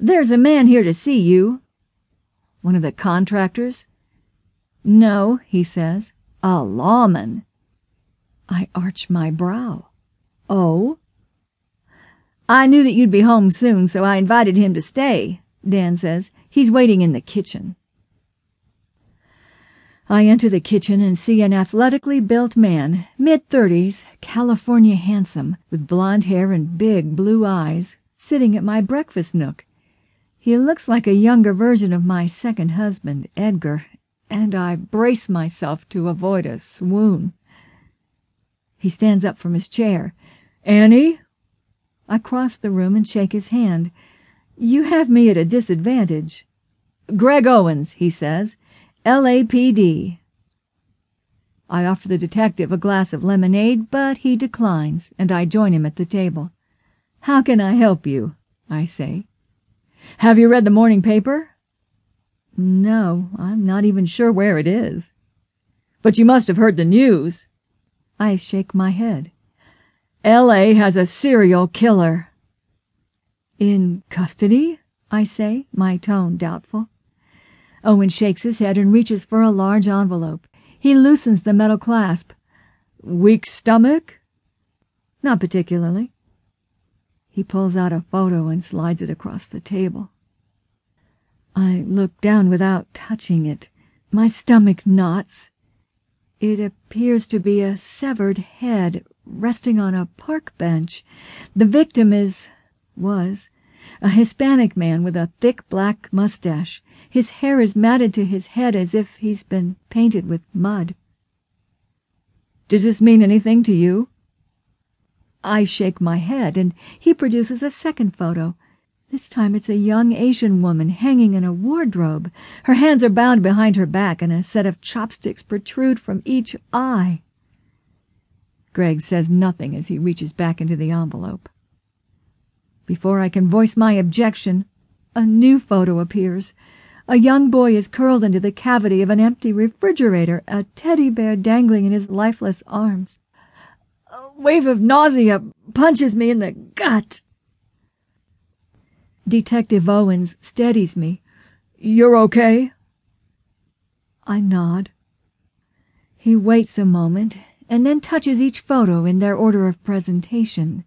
There's a man here to see you. One of the contractors? No, he says. A lawman. I arch my brow. Oh? I knew that you'd be home soon, so I invited him to stay, Dan says. He's waiting in the kitchen. I enter the kitchen and see an athletically built man, mid-thirties, California handsome, with blond hair and big blue eyes, sitting at my breakfast nook. He looks like a younger version of my second husband, Edgar, and I brace myself to avoid a swoon. He stands up from his chair. Annie? I cross the room and shake his hand. You have me at a disadvantage. Greg Owens, he says. LAPD. I offer the detective a glass of lemonade, but he declines, and I join him at the table. How can I help you? I say. Have you read the morning paper? No, I'm not even sure where it is. But you must have heard the news. I shake my head. L.A. has a serial killer. In custody? I say, my tone doubtful. Owens shakes his head and reaches for a large envelope. He loosens the metal clasp. Weak stomach? Not particularly. He pulls out a photo and slides it across the table. I look down without touching it. My stomach knots. It appears to be a severed head resting on a park bench. The victim is was a Hispanic man with a thick black mustache. His hair is matted to his head as if he's been painted with mud. Does this mean anything to you? I shake my head, and he produces a second photo. This time it's a young Asian woman hanging in a wardrobe. Her hands are bound behind her back, and a set of chopsticks protrude from each eye. Greg says nothing as he reaches back into the envelope. Before I can voice my objection, a new photo appears. A young boy is curled into the cavity of an empty refrigerator, a teddy bear dangling in his lifeless arms. A wave of nausea punches me in the gut. Detective Owens steadies me. You're okay? I nod. He waits a moment and then touches each photo in their order of presentation.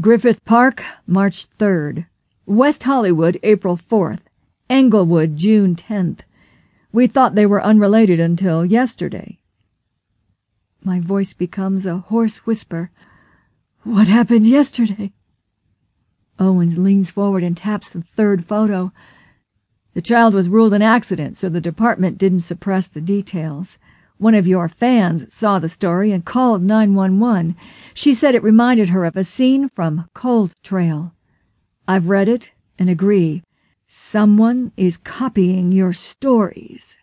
Griffith Park, March 3rd. West Hollywood, April 4th. Inglewood, June 10th. We thought they were unrelated until yesterday. My voice becomes a hoarse whisper. What happened yesterday? Owens leans forward and taps the third photo. The child was ruled an accident, so the department didn't suppress the details. One of your fans saw the story and called 911. She said it reminded her of a scene from Cold Trail. I've read it and agree. Someone is copying your stories.